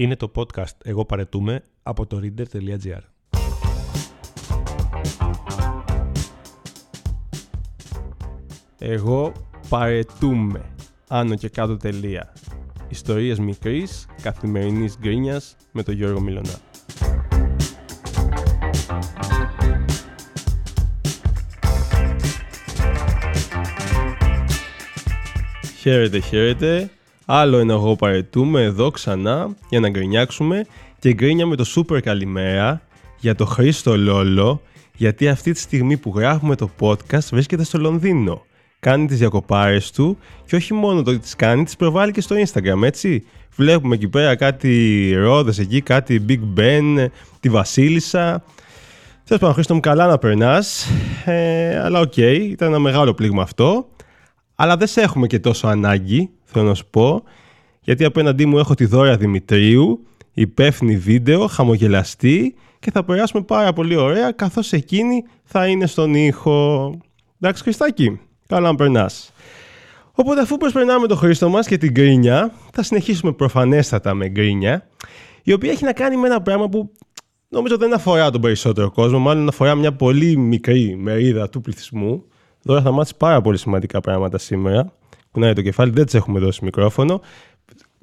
Είναι το podcast «Εγώ παρετούμε» από το reader.gr. Εγώ παρετούμε. Άνω και κάτω τελεία. Ιστορίες μικρής, καθημερινής γκρίνιας με τον Γιώργο Μιλωνά. Χαίρετε, χαίρετε. Άλλο ένα εγώ παρετούμε εδώ ξανά για να γκρινιάξουμε και γκρίνια με το σούπερ καλημέρα για το Χρήστο Λόλο γιατί αυτή τη στιγμή που γράφουμε το podcast βρίσκεται στο Λονδίνο. Κάνει τις διακοπάρες του και όχι μόνο το ότι τις κάνει, τις προβάλλει και στο Instagram, έτσι. Βλέπουμε εκεί πέρα κάτι ρόδες εκεί, κάτι Big Ben, τη Βασίλισσα. Θέλω πάντων, Χρήστο μου, καλά να περνάς, ε, αλλά OK, okay, ήταν ένα μεγάλο πλήγμα αυτό. Αλλά δεν σε έχουμε και τόσο ανάγκη, θέλω να σου πω, γιατί απέναντί μου έχω τη Δώρα Δημητρίου, υπεύθυνη βίντεο, χαμογελαστή και θα περάσουμε πάρα πολύ ωραία καθώς εκείνη θα είναι στον ήχο. Εντάξει Χριστάκη, καλά να περνάς. Οπότε αφού προσπερνάμε το Χρήστο μας και την γκρίνια, θα συνεχίσουμε προφανέστατα με γκρίνια, η οποία έχει να κάνει με ένα πράγμα που νομίζω δεν αφορά τον περισσότερο κόσμο, μάλλον αφορά μια πολύ μικρή μερίδα του πληθυσμού, Τώρα θα μάθεις πάρα πολύ σημαντικά πράγματα σήμερα. Κουνάει το κεφάλι, δεν της έχουμε δώσει μικρόφωνο.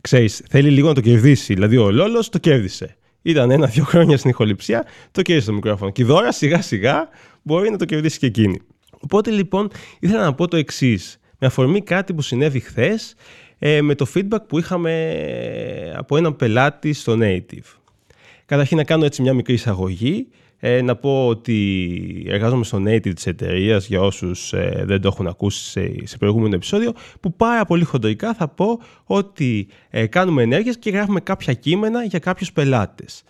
Ξέρεις, θέλει λίγο να το κερδίσει. Δηλαδή, ο Λόλος το κέρδισε. Ήταν ένα-δύο χρόνια στην ηχοληψία, το κέρδισε το μικρόφωνο. Και δώρα σιγά-σιγά μπορεί να το κερδίσει και εκείνη. Οπότε λοιπόν ήθελα να πω το εξής. Με αφορμή κάτι που συνέβη χθες ε, με το feedback που είχαμε ε, από έναν πελάτη στο Native. Καταρχήν να κάνω έτσι μια μικρή εισαγωγή. Ε, να πω ότι εργάζομαι στο native της εταιρείας για όσους ε, δεν το έχουν ακούσει σε, σε προηγούμενο επεισόδιο που πάρα πολύ χοντρικά θα πω ότι ε, κάνουμε ενέργειες και γράφουμε κάποια κείμενα για κάποιους πελάτες.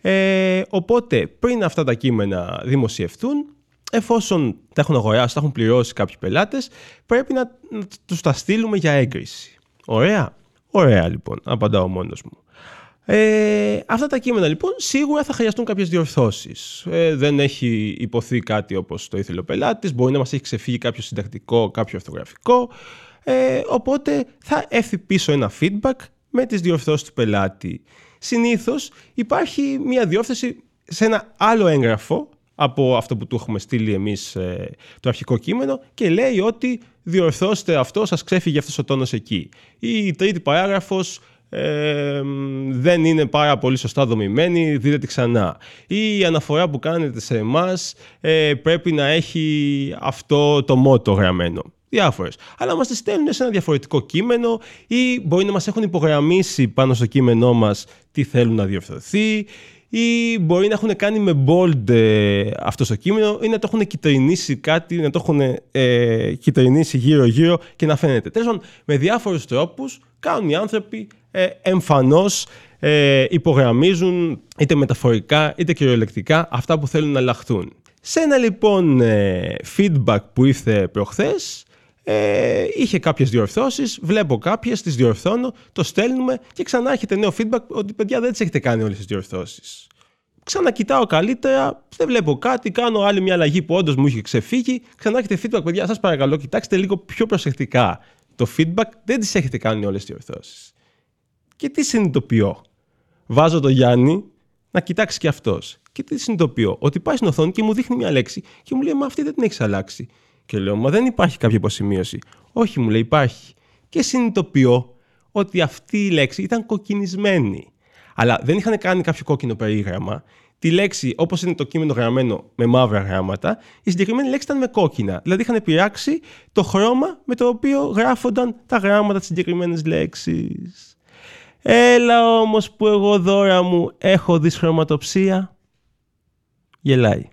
Ε, οπότε πριν αυτά τα κείμενα δημοσιευτούν εφόσον τα έχουν αγοράσει, τα έχουν πληρώσει κάποιοι πελάτες πρέπει να, να τους τα στείλουμε για έγκριση. Ωραία; Ωραία λοιπόν, απαντάω μόνος μου. Ε, αυτά τα κείμενα λοιπόν σίγουρα θα χρειαστούν κάποιες διορθώσεις. Ε, δεν έχει υποθεί κάτι όπως το ήθελε ο πελάτης, μπορεί να μας έχει ξεφύγει κάποιο συντακτικό, κάποιο orthographico, ε, οπότε θα έρθει πίσω ένα feedback με τις διορθώσεις του πελάτη. Συνήθως υπάρχει μια διόρθωση σε ένα άλλο έγγραφο από αυτό που του έχουμε στείλει εμείς ε, το αρχικό κείμενο και λέει ότι διορθώστε αυτό, σας ξέφυγε αυτός ο τόνος εκεί. Η τρίτη παράγραφος δεν είναι πάρα πολύ σωστά δομημένη, δείτε τη ξανά. Ή η αναφορά που κάνετε σε εμάς ε, πρέπει να έχει αυτό το μότο γραμμένο. Διάφορες. Αλλά μας τη στέλνουν σε ένα διαφορετικό κείμενο ή μπορεί να μας έχουν υπογραμμίσει πάνω στο κείμενό μας τι θέλουν να διορθωθεί ή μπορεί να έχουν κάνει με bold ε, αυτό το κείμενο ή να το έχουν κυτρινίσει κάτι, να το έχουν ε, κυτρινίσει γύρω-γύρω και να φαίνεται. Τέλος με διάφορους τρόπους κάνουν οι άνθρωποι ε, εμφανώς ε, υπογραμμίζουν είτε μεταφορικά είτε κυριολεκτικά αυτά που θέλουν να αλλάχθούν. Σε ένα λοιπόν ε, feedback που ήρθε προχθές, ε, είχε κάποιες διορθώσεις, βλέπω κάποιες, τις διορθώνω, το στέλνουμε και ξανά έχετε νέο feedback ότι παιδιά δεν τις έχετε κάνει όλες τις διορθώσεις. Ξανακοιτάω καλύτερα, δεν βλέπω κάτι, κάνω άλλη μια αλλαγή που όντως μου είχε ξεφύγει. Ξανά έχετε feedback, παιδιά, σας παρακαλώ, κοιτάξτε λίγο πιο προσεκτικά. Το feedback δεν τις έχετε κάνει όλες τις διορθώσεις. Και τι συνειδητοποιώ; Βάζω το Γιάννη να κοιτάξει και αυτός. Και τι συνειδητοποιώ; Ότι πάει στην οθόνη και μου δείχνει μια λέξη και μου λέει Μα αυτή δεν την έχεις αλλάξει. Και λέω Μα δεν υπάρχει κάποια υποσημείωση. Όχι, μου λέει Υπάρχει. Και συνειδητοποιώ ότι αυτή η λέξη ήταν κοκκινισμένη. Αλλά δεν είχαν κάνει κάποιο κόκκινο περίγραμμα. Τη λέξη, όπως είναι το κείμενο γραμμένο με μαύρα γράμματα, η συγκεκριμένη λέξη ήταν με κόκκινα. Δηλαδή είχαν πειράξει το χρώμα με το οποίο γράφονταν τα γράμματα της συγκεκριμένης λέξης. Έλα όμως που εγώ δώρα μου έχω δυσχρωματοψία. Γελάει.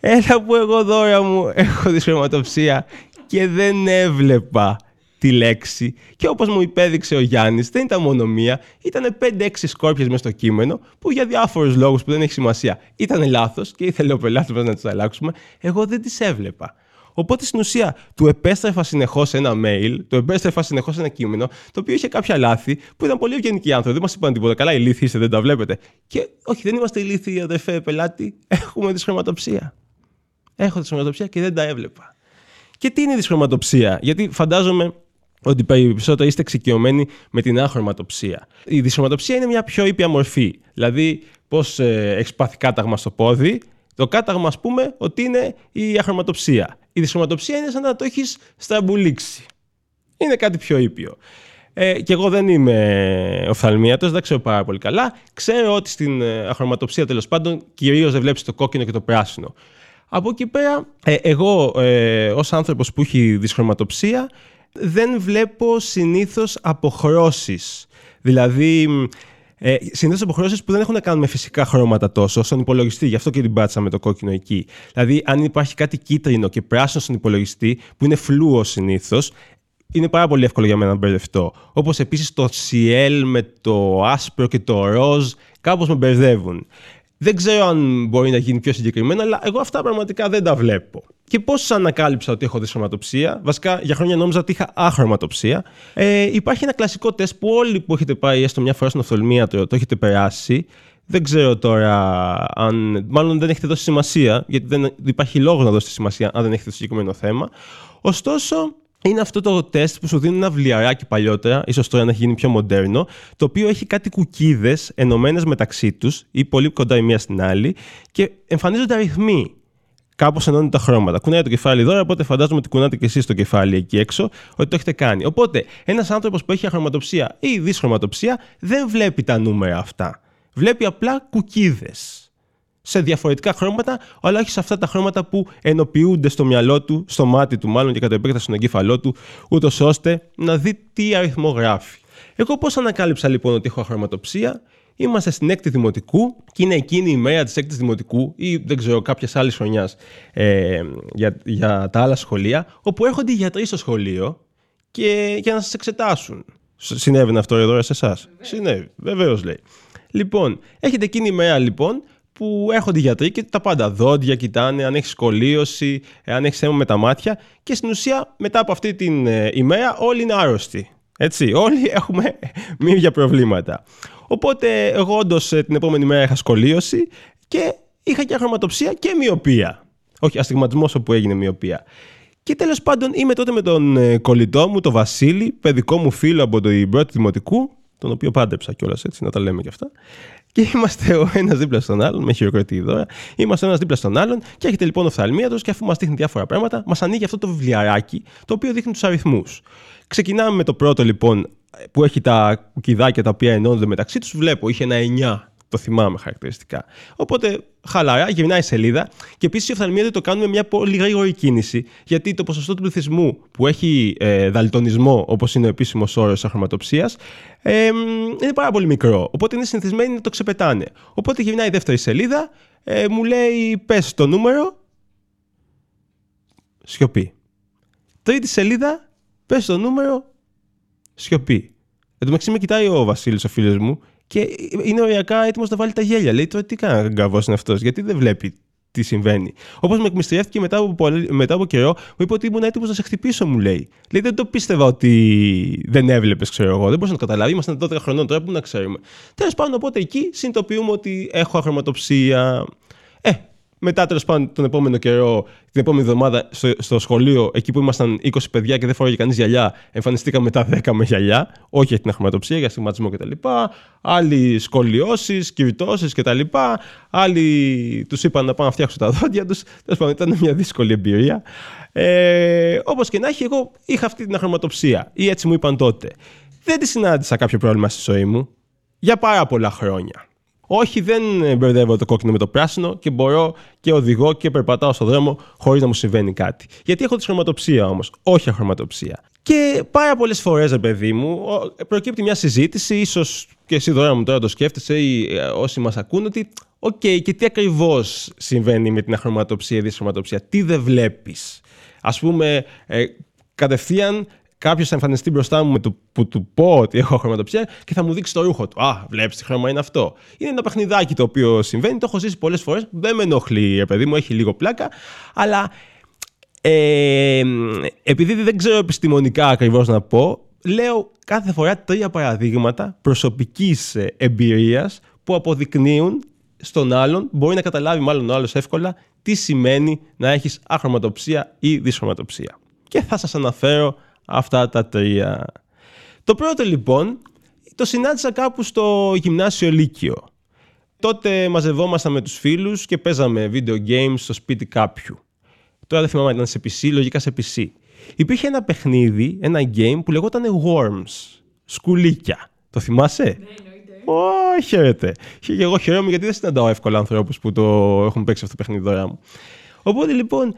Έλα που εγώ δώρα μου έχω δυσχρωματοψία και δεν έβλεπα τη λέξη. Και όπως μου υπέδειξε ο Γιάννης, δεν ήταν μόνο μία, ήταν 5-6 σκόρπιες μέσα στο κείμενο, που για διάφορους λόγους που δεν έχει σημασία ήταν λάθος και ήθελε ο πελάτης μας να τις αλλάξουμε, εγώ δεν τις έβλεπα. Οπότε στην ουσία του επέστρεφα συνεχώς ένα mail, του επέστρεφα συνεχώς ένα κείμενο, το οποίο είχε κάποια λάθη που ήταν πολύ ευγενικοί άνθρωποι. Δεν μας είπαν τίποτα. Καλά, ηλίθιοι είστε, δεν τα βλέπετε. Και όχι, δεν είμαστε ηλίθιοι, αδερφέ πελάτη. Έχουμε δυσχρωματοψία. Έχω δυσχρωματοψία και δεν τα έβλεπα. Και τι είναι η δυσχρωματοψία, γιατί φαντάζομαι ότι περισσότερο είστε εξοικειωμένοι με την αχρωματοψία. Η δυσχρωματοψία είναι μια πιο ήπια μορφή. Δηλαδή, πώς ε, έχεις πάθει κάταγμα στο πόδι, το κάταγμα, ας πούμε, ότι είναι η αχρωματοψία. Η δυσχρωματοψία είναι σαν να το έχεις στραμπουλήξει. Είναι κάτι πιο ήπιο. Ε, και εγώ δεν είμαι οφθαλμίατος, δεν ξέρω πάρα πολύ καλά. Ξέρω ότι στην ε, αχρωματοψία τέλος πάντων κυρίως δεν βλέπεις το κόκκινο και το πράσινο. Από εκεί πέρα, ε, εγώ ε, ως άνθρωπος που έχει δυσχρωματοψία δεν βλέπω συνήθως αποχρώσεις. Δηλαδή, ε, συνήθως αποχρώσει που δεν έχουν να κάνουν με φυσικά χρώματα τόσο στον υπολογιστή. Γι' αυτό και την πάτησα με το κόκκινο εκεί. Δηλαδή, αν υπάρχει κάτι κίτρινο και πράσινο στον υπολογιστή, που είναι φλούο συνήθως, είναι πάρα πολύ εύκολο για μένα να μπερδευτώ. Όπως επίσης το ciel με το άσπρο και το ροζ, κάπως με μπερδεύουν. Δεν ξέρω αν μπορεί να γίνει πιο συγκεκριμένα, αλλά εγώ αυτά πραγματικά δεν τα βλέπω. Και πώς ανακάλυψα ότι έχω δυσχρωματοψία; Βασικά, για χρόνια νόμιζα ότι είχα αχρωματοψία. Ε, υπάρχει ένα κλασικό τεστ που όλοι που έχετε πάει έστω μια φορά στην οφθαλμία το, το έχετε περάσει. Δεν ξέρω τώρα αν. Μάλλον δεν έχετε δώσει σημασία, γιατί δεν υπάρχει λόγος να δώσετε σημασία αν δεν έχετε το συγκεκριμένο θέμα. Ωστόσο, είναι αυτό το τεστ που σου δίνει ένα βλιαράκι παλιότερα, ίσως τώρα να έχει γίνει πιο μοντέρνο, το οποίο έχει κάτι κουκίδες ενωμένες μεταξύ τους ή πολύ κοντά η μία στην άλλη και εμφανίζονται αριθμοί. Κάπως ενώνουν τα χρώματα. Κουνάει το κεφάλι εδώ, οπότε φαντάζομαι ότι κουνάτε και εσείς το κεφάλι εκεί έξω, ότι το έχετε κάνει. Οπότε, ένας άνθρωπος που έχει αχρωματοψία ή δυσχρωματοψία δεν βλέπει τα νούμερα αυτά. Βλέπει απλά κουκίδες σε διαφορετικά χρώματα, αλλά όχι σε αυτά τα χρώματα που ενοποιούνται στο μυαλό του, στο μάτι του μάλλον και κατά επέκταση στον εγκέφαλό του, ούτως ώστε να δει τι αριθμό γράφει. Εγώ πώς ανακάλυψα λοιπόν ότι έχω αχρωματοψία, Είμαστε στην έκτη δημοτικού και είναι εκείνη η μέρα της έκτης δημοτικού ή δεν ξέρω κάποιας άλλης χρονιάς ε, για, για τα άλλα σχολεία, όπου έρχονται οι γιατροί στο σχολείο και για να σας εξετάσουν. Συνέβαινε αυτό εδώ σε εσάς; Συνέβη, βεβαίως λέει. Λοιπόν, έχετε εκείνη η μέρα λοιπόν που έρχονται οι γιατροί και τα πάντα. Δόντια κοιτάνε, αν έχει σκολίωση, αν έχει θέμα με τα μάτια. Και στην ουσία, μετά από αυτή την ε, ημέρα, όλοι είναι άρρωστοι. Έτσι, όλοι έχουμε μία προβλήματα. Οπότε, εγώ όντως ε, την επόμενη μέρα είχα σκολίωση και είχα και αχρωματοψία και μοιοπία. Όχι, αστιγματισμός όπου έγινε μοιοπία. Και τέλος πάντων είμαι τότε με τον ε, κολλητό μου, τον Βασίλη, παιδικό μου φίλο από το πρώτη δημοτικού, τον οποίο πάντεψα κιόλας έτσι, να τα λέμε κι αυτά. Και είμαστε ο ένας δίπλα στον άλλον, με χειροκροτή δώρα. Είμαστε ο ένας δίπλα στον άλλον και έχετε λοιπόν οφθαλμίατο και αφού μας δείχνει διάφορα πράγματα, μας ανοίγει αυτό το βιβλιαράκι το οποίο δείχνει τους αριθμούς. Ξεκινάμε με το πρώτο λοιπόν που έχει τα κουκιδάκια τα οποία ενώνονται μεταξύ τους. Βλέπω, είχε ένα 9 το θυμάμαι χαρακτηριστικά. Οπότε χαλαρά γυρνάει η σελίδα και επίσης η οφθαλμία το κάνουμε μια πολύ γρήγορη κίνηση γιατί το ποσοστό του πληθυσμού που έχει ε, δαλτονισμό, όπως είναι ο επίσημος όρος αχρωματοψίας, ε, είναι πάρα πολύ μικρό. Οπότε είναι συνηθισμένοι να το ξεπετάνε. Οπότε γυρνάει η δεύτερη σελίδα, ε, μου λέει πες το νούμερο. Σιωπή. Τρίτη σελίδα, πες το νούμερο. Σιωπή. Εν τω μεταξύ με κοιτάει ο Βασίλης, ο φίλος μου, και είναι οριακά έτοιμος να βάλει τα γέλια. Λέει τώρα τι κάνει γκαβό είναι αυτός, γιατί δεν βλέπει τι συμβαίνει. Όπως με εκμυστηρεύτηκε μετά από, μετά από καιρό, μου είπε ότι ήμουν έτοιμος να σε χτυπήσω, μου λέει. Λέει δεν το πίστευα ότι δεν έβλεπες, ξέρω εγώ. Δεν μπορούσα να το καταλάβει. Ήμασταν 12 χρονών τώρα που να ξέρουμε. Τέλος πάντων, οπότε εκεί συνειδητοποιούμε ότι έχω αχρωματοψία. Ε, μετά, τέλος πάντων, τον επόμενο καιρό, την επόμενη εβδομάδα στο, στο, σχολείο, εκεί που ήμασταν 20 παιδιά και δεν φόραγε κανείς γυαλιά, εμφανιστήκαμε μετά 10 με γυαλιά. Όχι για την αχρωματοψία, για στιγματισμό κτλ. Άλλοι σχολιώσει, κυριτώσει κτλ. Άλλοι τους είπαν να πάνε να φτιάξουν τα δόντια τους. Τέλος πάντων, ήταν μια δύσκολη εμπειρία. Ε, Όπως και να έχει, εγώ είχα αυτή την αχρωματοψία, ή έτσι μου είπαν τότε. Δεν τη συνάντησα κάποιο πρόβλημα στη ζωή μου για πάρα πολλά χρόνια. Όχι, δεν μπερδεύω το κόκκινο με το πράσινο και μπορώ και οδηγώ και περπατάω στον δρόμο χωρίς να μου συμβαίνει κάτι. Γιατί έχω τη χρωματοψία όμως, όχι αχρωματοψία. Και πάρα πολλές φορές, ρε παιδί μου, προκύπτει μια συζήτηση, ίσως και εσύ Δώρα μου τώρα το σκέφτεσαι ή ε, όσοι μας ακούν, ότι OK, okay, και τι ακριβώς συμβαίνει με την αχρωματοψία ή δυσχρωματοψία, τι δεν βλέπεις; Ας πούμε, ε, κατευθείαν κάποιος θα εμφανιστεί μπροστά μου με το που του πω ότι έχω χρωματοψία και θα μου δείξει το ρούχο του. Α, βλέπεις τι χρώμα είναι αυτό. Είναι ένα παιχνιδάκι το οποίο συμβαίνει, το έχω ζήσει πολλές φορές. Δεν με ενοχλεί, παιδί μου, έχει λίγο πλάκα. Αλλά ε, επειδή δεν ξέρω επιστημονικά ακριβώς να πω, λέω κάθε φορά τρία παραδείγματα προσωπικής ε, εμπειρίας που αποδεικνύουν στον άλλον, μπορεί να καταλάβει μάλλον ο άλλος εύκολα, τι σημαίνει να έχεις αχρωματοψία ή δυσχρωματοψία. Και θα σας αναφέρω Αυτά τα τρία. Το πρώτο λοιπόν το συνάντησα κάπου στο γυμνάσιο Λύκειο. Τότε μαζευόμασταν με τους φίλους και παίζαμε video games στο σπίτι κάποιου. Τώρα δεν θυμάμαι αν ήταν σε PC, λογικά σε PC. Υπήρχε ένα παιχνίδι, ένα game που λεγόταν Worms. Σκουλίκια. Το θυμάσαι; Ναι, εννοείται. Ω, χαίρετε. Και εγώ χαίρομαι γιατί δεν συναντάω εύκολα ανθρώπους που το έχουν παίξει αυτό το παιχνίδι δωρεάν μου. Οπότε λοιπόν,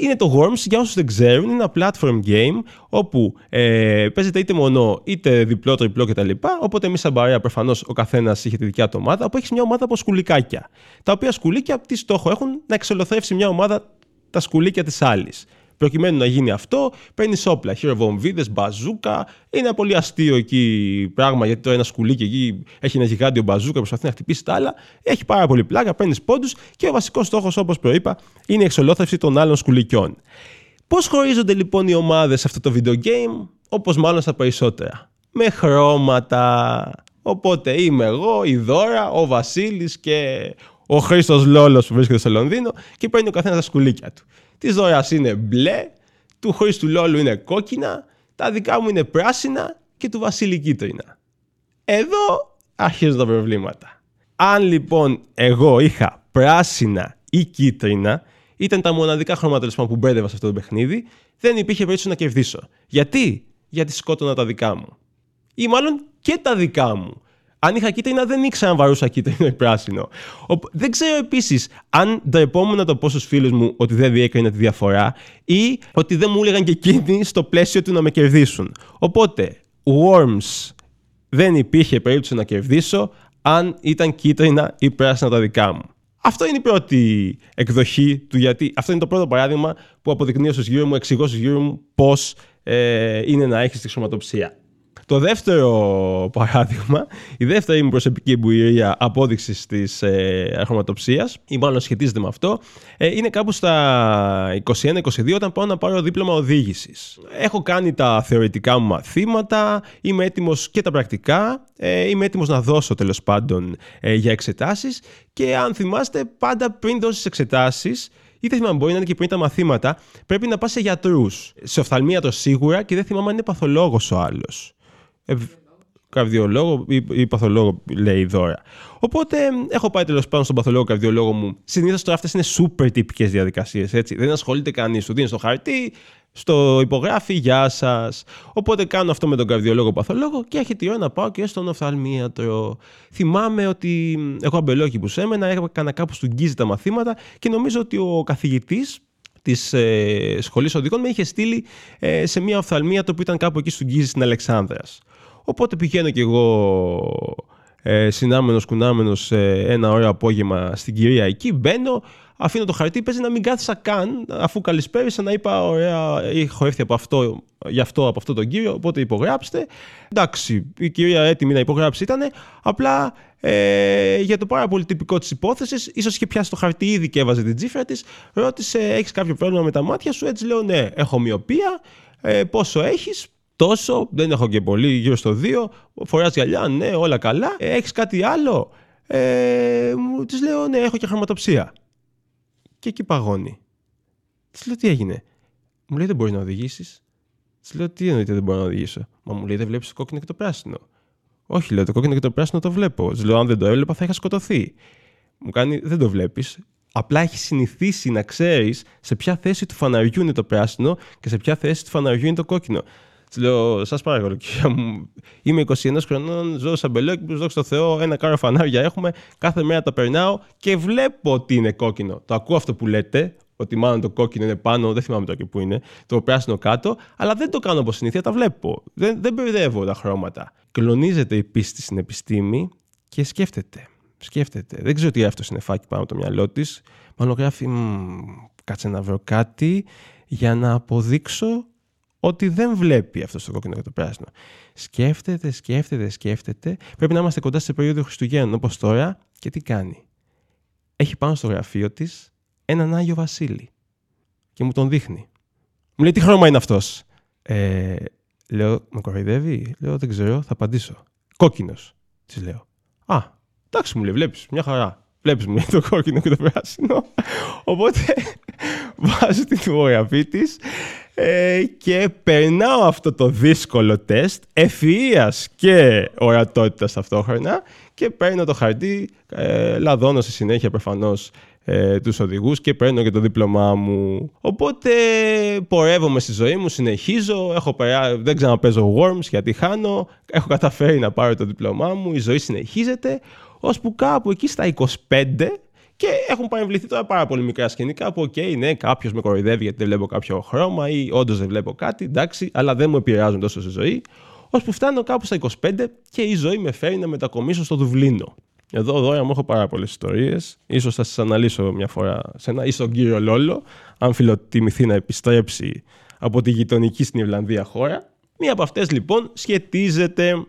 είναι το Worms, για όσους δεν ξέρουν, είναι ένα platform game όπου ε, παίζεται είτε μονό είτε διπλό, τριπλό κτλ. Οπότε εμείς σαν παρέα προφανώς ο καθένας είχε τη δικιά του ομάδα, όπου έχεις μια ομάδα από σκουλικάκια. Τα οποία σκουλίκια τι στόχο έχουν να εξολοθρεύσει μια ομάδα τα σκουλίκια της άλλης. Προκειμένου να γίνει αυτό, παίρνει όπλα, χειροβομβίδες, μπαζούκα. Είναι ένα πολύ αστείο εκεί πράγμα, γιατί τώρα ένα σκουλίκι εκεί έχει ένα γιγάντιο μπαζούκα, προσπαθεί να χτυπήσει τα άλλα. Έχει πάρα πολύ πλάκα, παίρνεις πόντους και ο βασικός στόχος, όπως προείπα, είναι η εξολόθρευση των άλλων σκουλικιών. Πώς χωρίζονται λοιπόν οι ομάδες σε αυτό το video game, όπως μάλλον στα περισσότερα. Με χρώματα. Οπότε είμαι εγώ, η Δώρα, ο Βασίλης και ο Χρήστος Λόλος που βρίσκεται στο Λονδίνο και παίρνει ο καθένας τα σκουλίκια του. Τη Δώρα είναι μπλε, του Χρήστου Λόλου είναι κόκκινα, τα δικά μου είναι πράσινα και του Βασίλη κίτρινα. Εδώ αρχίζουν τα προβλήματα. Αν λοιπόν εγώ είχα πράσινα ή κίτρινα, ήταν τα μοναδικά χρώματα που μπέρδευα σε αυτό το παιχνίδι, δεν υπήρχε περίπτωση να κερδίσω. Γιατί; Γιατί σκότωνα τα δικά μου. Ή μάλλον και τα δικά μου. Αν είχα κίτρινα, δεν ήξερα αν βαρούσα κίτρινο ή πράσινο. Δεν ξέρω επίσης αν ντρεπόμουν το πόσους φίλους μου ότι δεν διέκρινα τη διαφορά ή ότι δεν μου έλεγαν και εκείνοι στο πλαίσιο του να με κερδίσουν. Οπότε, Worms δεν υπήρχε περίπτωση να κερδίσω αν ήταν κίτρινα ή πράσινα τα δικά μου. Αυτό είναι η πρώτη εκδοχή του γιατί. Αυτό είναι το πρώτο παράδειγμα που αποδεικνύω στους γύρω μου, εξηγώ στους γύρω μου πώς ε, είναι να έχεις τη χρωματοψία. Το δεύτερο παράδειγμα, η δεύτερη μου προσωπική εμπειρία απόδειξης της ε, ή μάλλον σχετίζεται με αυτό, ε, είναι κάπου στα 21-22 όταν πάω να πάρω δίπλωμα οδήγησης. Έχω κάνει τα θεωρητικά μου μαθήματα, είμαι έτοιμος και τα πρακτικά, ε, είμαι έτοιμος να δώσω τέλος πάντων ε, για εξετάσεις και αν θυμάστε, πάντα πριν δώσεις εξετάσεις, ή δεν θυμάμαι, μπορεί να είναι και πριν τα μαθήματα, πρέπει να πας σε γιατρούς. Σε οφθαλμίατρο σίγουρα και δεν θυμάμαι αν είναι παθολόγος ο άλλος. Ε, καρδιολόγο ή, ή παθολόγο, λέει η δώρα. Οπότε έχω πάει τέλος πάντων στον παθολόγο καρδιολόγο μου. Συνήθως τώρα αυτές είναι super τυπικές διαδικασίες. Δεν ασχολείται κανείς. Σου δίνει το χαρτί, στο υπογράφει, γεια σας. Οπότε κάνω αυτό με τον καρδιολόγο παθολόγο και έχει τη ώρα να πάω και στον οφθαλμίατρο. Θυμάμαι ότι εγώ αμπελόκι που σέμενα, έκανα κάπου στον γκίζι τα μαθήματα και νομίζω ότι ο καθηγητής της ε, σχολής οδικών με είχε στείλει ε, σε μια οφθαλμίατρο που ήταν κάπου εκεί στον γκίζι στην Αλεξάνδρας. Οπότε πηγαίνω κι εγώ ε, συνάμενος κουνάμενος ένα ωραίο απόγευμα στην κυρία εκεί, μπαίνω, αφήνω το χαρτί, παίζει να μην κάθισα καν, αφού καλησπέρισα να είπα ωραία, έχω έρθει από αυτό, γι' αυτό από αυτό τον κύριο, οπότε υπογράψτε. Εντάξει, η κυρία έτοιμη να υπογράψει ήταν, απλά ε, για το πάρα πολύ τυπικό της υπόθεσης, ίσως είχε πιάσει το χαρτί ήδη και έβαζε την τσίφρα της, ρώτησε, έχεις κάποιο πρόβλημα με τα μάτια σου, έτσι λέω ναι, έχω μοιοπία, ε, πόσο έχεις, τόσο, δεν έχω και πολύ, γύρω στο 2. Φοράς γυαλιά, ναι, όλα καλά. Ε, Έχεις κάτι άλλο; Ε, της λέω, ναι, έχω και χρωματοψία. Και εκεί παγώνει. Της λέω, τι έγινε; Μου λέει, δεν μπορείς να οδηγήσεις. Της λέω, τι εννοείται δεν μπορώ να οδηγήσω; Μα μου λέει, δεν βλέπεις το κόκκινο και το πράσινο. Όχι, λέω, το κόκκινο και το πράσινο το βλέπω. Της λέω, αν δεν το έβλεπα θα είχα σκοτωθεί. Μου κάνει, δεν το βλέπεις. Απλά έχει συνηθίσει να ξέρεις σε ποια θέση του φαναριού είναι το πράσινο και σε ποια θέση του φαναριού είναι το κόκκινο. Τη λέω, σας παρακαλώ, κυρία μου, είμαι 21 χρονών, ζω σαν μπελόκι, δόξα τω Θεώ, ένα κάρο φανάρια έχουμε, κάθε μέρα τα περνάω και βλέπω ότι είναι κόκκινο. Το ακούω αυτό που λέτε, ότι μάλλον το κόκκινο είναι πάνω, δεν θυμάμαι τώρα και πού είναι, το πράσινο κάτω, αλλά δεν το κάνω από συνήθεια, τα βλέπω. Δεν, δεν μπερδεύω τα χρώματα. Κλονίζεται η πίστη στην επιστήμη και σκέφτεται. Σκέφτεται. Δεν ξέρω τι αυτό είναι φάκι πάνω από το μυαλό της. Μάλλον γράφει, κάτσε να βρω κάτι για να αποδείξω ότι δεν βλέπει αυτός το κόκκινο και το πράσινο. Σκέφτεται, σκέφτεται, σκέφτεται. Πρέπει να είμαστε κοντά σε περίοδο Χριστουγέννων όπως τώρα και τι κάνει. Έχει πάνω στο γραφείο της έναν Άγιο Βασίλη και μου τον δείχνει. Μου λέει τι χρώμα είναι αυτός; Ε, λέω, με κοροϊδεύει; Λέω, δεν ξέρω, θα απαντήσω. Κόκκινος, της λέω. Α, εντάξει μου λέει, βλέπεις, μια χαρά. Βλέπεις μου λέει το κόκκινο και το πράσινο. Οπότε βάζει την φωτογραφία της Ε, και περνάω αυτό το δύσκολο τεστ ευφυΐας και ορατότητας ταυτόχρονα και παίρνω το χαρτί, ε, λαδώνω στη συνέχεια προφανώς ε, τους οδηγούς και παίρνω και το δίπλωμά μου. Οπότε πορεύομαι στη ζωή μου, συνεχίζω, έχω περά... δεν ξαναπέζω worms γιατί χάνω, έχω καταφέρει να πάρω το δίπλωμά μου, η ζωή συνεχίζεται, ώσπου κάπου εκεί στα 25 και έχουν παρεμβληθεί τώρα πάρα πολύ μικρά σκηνικά που, OK, ναι, κάποιος με κοροϊδεύει γιατί δεν βλέπω κάποιο χρώμα ή όντως δεν βλέπω κάτι, εντάξει, αλλά δεν μου επηρεάζουν τόσο στη ζωή. Ώσπου φτάνω κάπου στα 25 και η ζωή με φέρει να μετακομίσω στο Δουβλίνο. Εδώ δώρα μου έχω πάρα πολλές ιστορίες. σω θα σας αναλύσω μια φορά σε ένα ή στον κύριο Λόλο, αν φιλοτιμηθεί να επιστρέψει από τη γειτονική στην Ιρλανδία χώρα. Μία από αυτές λοιπόν σχετίζεται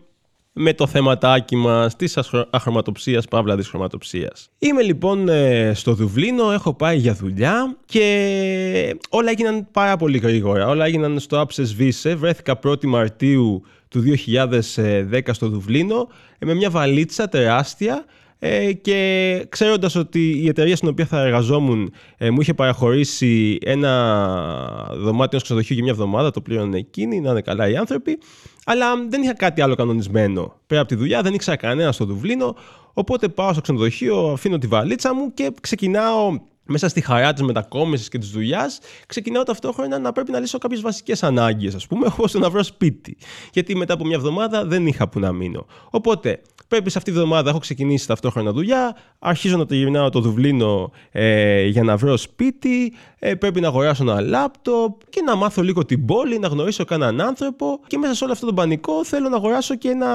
με το θεματάκι μας της αχρωματοψίας, παύλα της χρωματοψίας. Είμαι λοιπόν ε, στο Δουβλίνο, έχω πάει για δουλειά και όλα έγιναν πάρα πολύ γρήγορα. Όλα έγιναν στο Άψες Βίσε. Βρέθηκα 1η Μαρτίου του 2010 στο Δουβλίνο ε, με μια βαλίτσα τεράστια ε, και ξέροντας ότι η εταιρεία στην οποία θα εργαζόμουν ε, μου είχε παραχωρήσει ένα δωμάτιο στο ξενοδοχείο για μια εβδομάδα, το πλήρωνε εκείνη, να είναι καλά οι άνθρωποι, αλλά δεν είχα κάτι άλλο κανονισμένο. Πέρα από τη δουλειά δεν ήξερα κανένα στο Δουβλίνο, οπότε πάω στο ξενοδοχείο, αφήνω τη βαλίτσα μου και ξεκινάω μέσα στη χαρά της μετακόμισης και της δουλειάς, ξεκινάω ταυτόχρονα να πρέπει να λύσω κάποιες βασικές ανάγκες, ας πούμε, όπως να βρω σπίτι. Γιατί μετά από μια εβδομάδα δεν είχα που να μείνω. Οπότε Πρέπει σε αυτή τη βδομάδα έχω ξεκινήσει ταυτόχρονα δουλειά. Αρχίζω να το γυρνάω το Δουβλίνο ε, για να βρω σπίτι. Ε, πρέπει να αγοράσω ένα λάπτοπ και να μάθω λίγο την πόλη, να γνωρίσω κανέναν άνθρωπο. Και μέσα σε όλο αυτό το πανικό θέλω να αγοράσω και ένα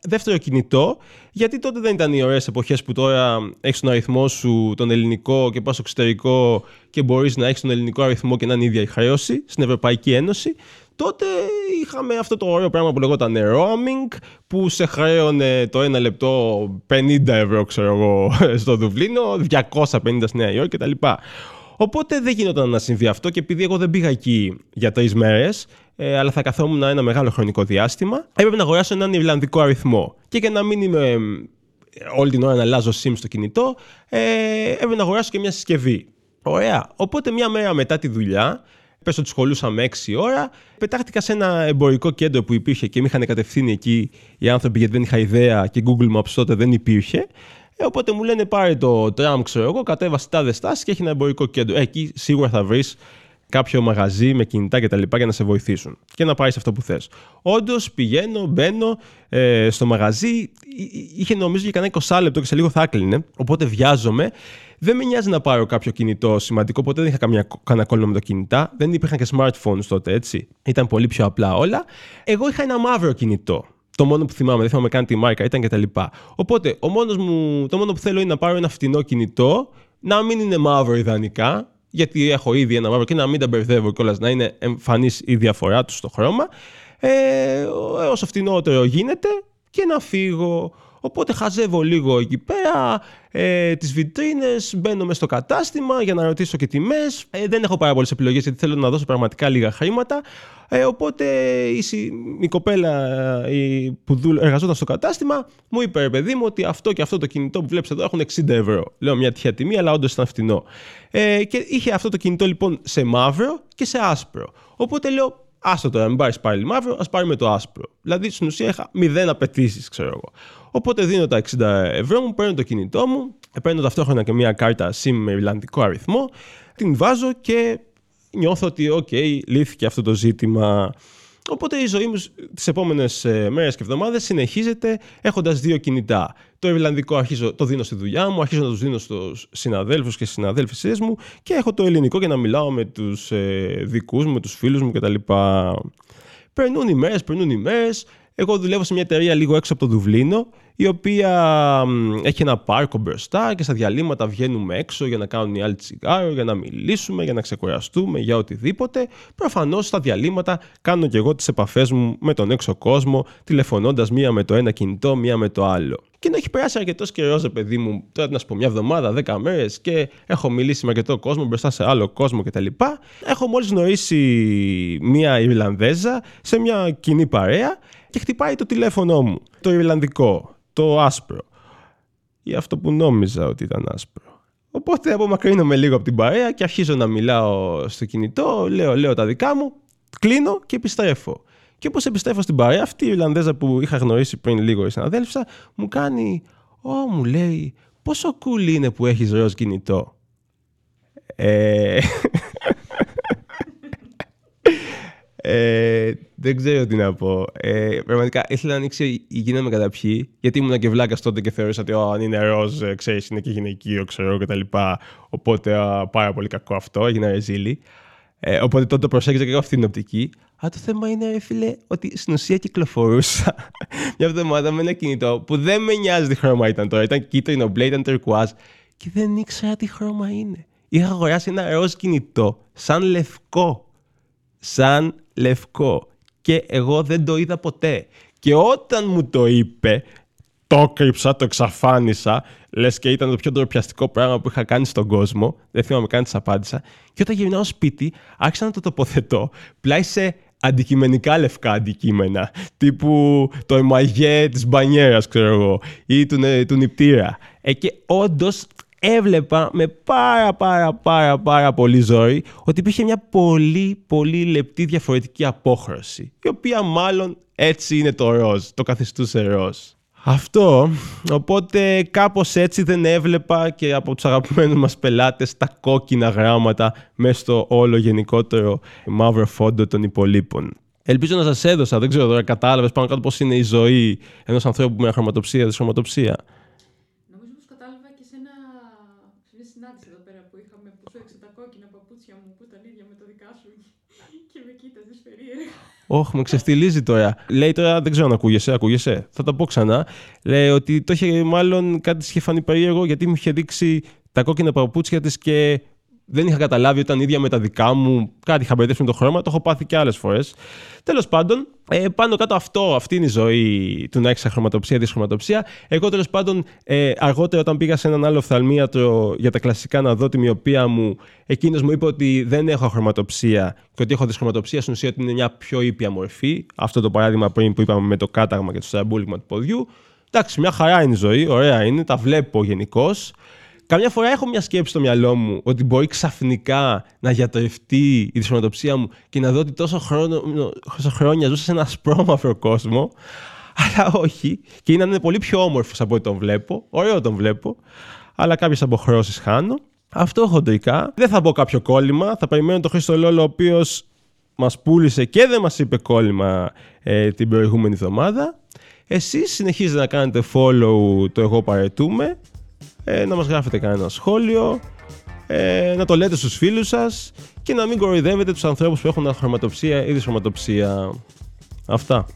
δεύτερο κινητό. Γιατί τότε δεν ήταν οι ωραίες εποχές που τώρα έχεις τον αριθμό σου τον ελληνικό και πας στο εξωτερικό και μπορείς να έχεις τον ελληνικό αριθμό και να είναι η ίδια η χρέωση στην Ευρωπαϊκή Ένωση τότε είχαμε αυτό το ωραίο πράγμα που λεγόταν roaming, που σε χρέωνε το ένα λεπτό 50 ευρώ, ξέρω εγώ, στο Δουβλίνο, 250 στη Νέα Υόρκη κτλ. Οπότε δεν γινόταν να συμβεί αυτό και επειδή εγώ δεν πήγα εκεί για τρεις μέρες, ε, αλλά θα καθόμουν ένα μεγάλο χρονικό διάστημα, έπρεπε να αγοράσω έναν Ιρλανδικό αριθμό. Και για να μην είμαι όλη την ώρα να αλλάζω SIM στο κινητό, ε, έπρεπε να αγοράσω και μια συσκευή. Ωραία. Οπότε μια μέρα μετά τη δουλειά, Πες ότι σχολούσαμε 6 ώρα. Πετάχτηκα σε ένα εμπορικό κέντρο που υπήρχε και με είχαν κατευθύνει εκεί οι άνθρωποι γιατί δεν είχα ιδέα και Google Maps τότε δεν υπήρχε. Ε, οπότε μου λένε πάρε το τραμ, ξέρω εγώ, κατέβασε τάδες στάσει και έχει ένα εμπορικό κέντρο. Ε, εκεί σίγουρα θα βρεις κάποιο μαγαζί με κινητά και τα λοιπά για να σε βοηθήσουν και να πάρεις αυτό που θες. Όντως πηγαίνω, μπαίνω ε, στο μαγαζί. Είχε νομίζω για κανένα 20 λεπτό και σε λίγο θα έκλεινε. Οπότε βιάζομαι δεν με νοιάζει να πάρω κάποιο κινητό σημαντικό, ποτέ δεν είχα καμία, κανένα κόλλημα με το κινητά. Δεν υπήρχαν και smartphones τότε, έτσι. Ήταν πολύ πιο απλά όλα. Εγώ είχα ένα μαύρο κινητό. Το μόνο που θυμάμαι, δεν θυμάμαι καν τη μάρκα ήταν κτλ. Οπότε, ο μόνος μου, το μόνο που θέλω είναι να πάρω ένα φτηνό κινητό, να μην είναι μαύρο ιδανικά, γιατί έχω ήδη ένα μαύρο και να μην τα μπερδεύω κιόλας, να είναι εμφανής η διαφορά τους στο χρώμα. Ε, όσο φτηνότερο γίνεται και να φύγω. Οπότε χαζεύω λίγο εκεί πέρα ε, τις βιτρίνες, μπαίνω μέσα στο κατάστημα για να ρωτήσω και τιμές. Ε, δεν έχω πάρα πολλές επιλογές γιατί θέλω να δώσω πραγματικά λίγα χρήματα. Ε, οπότε η, η κοπέλα η, που εργαζόταν στο κατάστημα μου είπε, παιδί μου, ότι αυτό και αυτό το κινητό που βλέπεις εδώ έχουν 60 ευρώ. Λέω μια τυχαία τιμή, αλλά όντως ήταν φτηνό. Ε, και είχε αυτό το κινητό λοιπόν σε μαύρο και σε άσπρο. Οπότε λέω, Άστο τώρα, μην πάρεις πάλι μαύρο, ας πάρουμε το άσπρο. Δηλαδή στην ουσία είχα μηδέν απαιτήσεις, ξέρω εγώ. Οπότε δίνω τα 60 ευρώ μου, παίρνω το κινητό μου, παίρνω ταυτόχρονα και μια κάρτα SIM με Ιρλανδικό αριθμό, την βάζω και νιώθω ότι, OK, λύθηκε αυτό το ζήτημα. Οπότε η ζωή μου τις επόμενες μέρες και εβδομάδες συνεχίζεται έχοντας δύο κινητά. Το Ιρλανδικό αρχίζω, το δίνω στη δουλειά μου, αρχίζω να τους δίνω στους συναδέλφους και στι συναδέλφισές μου και έχω το ελληνικό για να μιλάω με τους ε, δικούς μου, με τους φίλους μου κτλ. Περνούν οι μέρες, περνούν οι μέρες. Εγώ δουλεύω σε μια εταιρεία λίγο έξω από το Δουβλίνο, η οποία έχει ένα πάρκο μπροστά και στα διαλύματα βγαίνουμε έξω για να κάνουν οι άλλοι τσιγάρο, για να μιλήσουμε, για να ξεκουραστούμε, για οτιδήποτε. Προφανώς στα διαλύματα κάνω και εγώ τις επαφές μου με τον έξω κόσμο, τηλεφωνώντας μία με το ένα κινητό, μία με το άλλο. Και ενώ έχει περάσει αρκετός καιρός, παιδί μου, τώρα να σου πω μια εβδομάδα, δέκα μέρες και έχω μιλήσει με αρκετό κόσμο μπροστά σε άλλο κόσμο κτλ. Έχω μόλις γνωρίσει μία Ιρλανδέζα σε μια κοινή παρέα και χτυπάει το τηλέφωνό μου. Το Ιρλανδικό, το άσπρο. Ή αυτό που νόμιζα ότι ήταν άσπρο. Οπότε απομακρύνομαι λίγο από την παρέα και αρχίζω να μιλάω στο κινητό, λέω, λέω τα δικά μου κλείνω και επιστρέφω. Και όπως επιστρέφω στην παρέα, αυτή η Ιρλανδέζα που είχα γνωρίσει πριν λίγο η συναδέλφισσα, μου κάνει, Ω, μου λέει, πόσο cool είναι που έχεις ροζ κινητό. Ε... ε, δεν ξέρω τι να πω. Ε, πραγματικά ήθελα να ανοίξει η γίνα με καταπιεί, γιατί ήμουν και βλάκας τότε και θεωρούσα ότι αν είναι ροζ, ε, ξέρεις, είναι και γυναικείο, ξέρω κτλ. Οπότε πάρα πολύ κακό αυτό, έγινα ρεζίλη. Ε, οπότε τότε το προσέγγιζα και εγώ αυτή την οπτική. Αλλά το θέμα είναι, φίλε, ότι στην ουσία κυκλοφορούσα μια εβδομάδα με ένα κινητό που δεν με νοιάζει τι χρώμα ήταν τώρα. Ήταν κίτρινο, μπλε, ήταν turquoise και δεν ήξερα τι χρώμα είναι. Είχα αγοράσει ένα ροζ κινητό, σαν λευκό. Σαν λευκό. Και εγώ δεν το είδα ποτέ. Και όταν μου το είπε, το κρύψα, το εξαφάνισα. Λες και ήταν το πιο ντροπιαστικό πράγμα που είχα κάνει στον κόσμο. Δεν θυμάμαι καν τις απάντησα. Και όταν γυρνάω σπίτι, άρχισα να το τοποθετώ πλάι σε αντικειμενικά λευκά αντικείμενα. Τύπου το εμαγέ της μπανιέρας, ξέρω εγώ, ή του, του νηπτήρα. Ε, και όντως έβλεπα με πάρα πάρα πάρα πάρα πολύ ζωή ότι υπήρχε μια πολύ πολύ λεπτή διαφορετική απόχρωση η οποία μάλλον έτσι είναι το ροζ, το καθιστούσε ροζ. Αυτό, οπότε κάπως έτσι δεν έβλεπα και από τους αγαπημένους μας πελάτες τα κόκκινα γράμματα μέσα στο όλο γενικότερο μαύρο φόντο των υπολείπων. Ελπίζω να σας έδωσα, δεν ξέρω τώρα κατάλαβες πάνω κάτω πώς είναι η ζωή ενός ανθρώπου με χρωματοψία, δυσχρωματοψία. Νομίζω πως κατάλαβα και σε, ένα, σε μια συνάντηση εδώ πέρα που είχαμε που σου έξω τα κόκκινα παπούτσια μου που ήταν ίδια με το δικά σου και με κοίταζες περίεργα. Όχι, με ξεφτιλίζει τώρα. Λέει τώρα, δεν ξέρω αν ακούγεσαι, ακούγεσαι. Θα τα πω ξανά. Λέει ότι το είχε μάλλον κάτι τη είχε φανεί περίεργο γιατί μου είχε δείξει τα κόκκινα παπούτσια της και δεν είχα καταλάβει ότι ήταν ίδια με τα δικά μου. Κάτι είχα μπερδέψει με το χρώμα, το έχω πάθει και άλλες φορές. Τέλος πάντων, ε, πάνω κάτω αυτό, αυτή είναι η ζωή του να έχεις χρωματοψία, δυσχρωματοψία. Εγώ τέλος πάντων, ε, αργότερα όταν πήγα σε έναν άλλο οφθαλμίατρο για τα κλασικά να δω τη μοιοπία μου, εκείνος μου είπε ότι δεν έχω χρωματοψία και ότι έχω δυσχρωματοψία στην ουσία ότι είναι μια πιο ήπια μορφή. Αυτό το παράδειγμα πριν που είπαμε με το κάταγμα και το στραμπούλιγμα του ποδιού. Εντάξει, μια χαρά είναι η ζωή, ωραία είναι, τα βλέπω γενικώς. Καμιά φορά έχω μια σκέψη στο μυαλό μου ότι μπορεί ξαφνικά να γιατρευτεί η δυσχρωματοψία μου και να δω ότι τόσο, χρόνο, τόσο χρόνια ζούσα σε ένα σπρώμαυρο κόσμο. Αλλά όχι. Και είναι, είναι πολύ πιο όμορφος από ό,τι τον βλέπω. Ωραίο τον βλέπω. Αλλά κάποιες αποχρώσεις χάνω. Αυτό χοντρικά. Δεν θα πω κάποιο κόλλημα. Θα περιμένω τον Χρήστο Λόλο, ο οποίος μας πούλησε και δεν μας είπε κόλλημα ε, την προηγούμενη εβδομάδα. Εσείς συνεχίζετε να κάνετε follow το εγώ παρετούμε ε, να μας γράφετε κανένα σχόλιο, ε, να το λέτε στους φίλους σας και να μην κοροϊδεύετε τους ανθρώπους που έχουν χρωματοψία ή δυσχρωματοψία. Αυτά.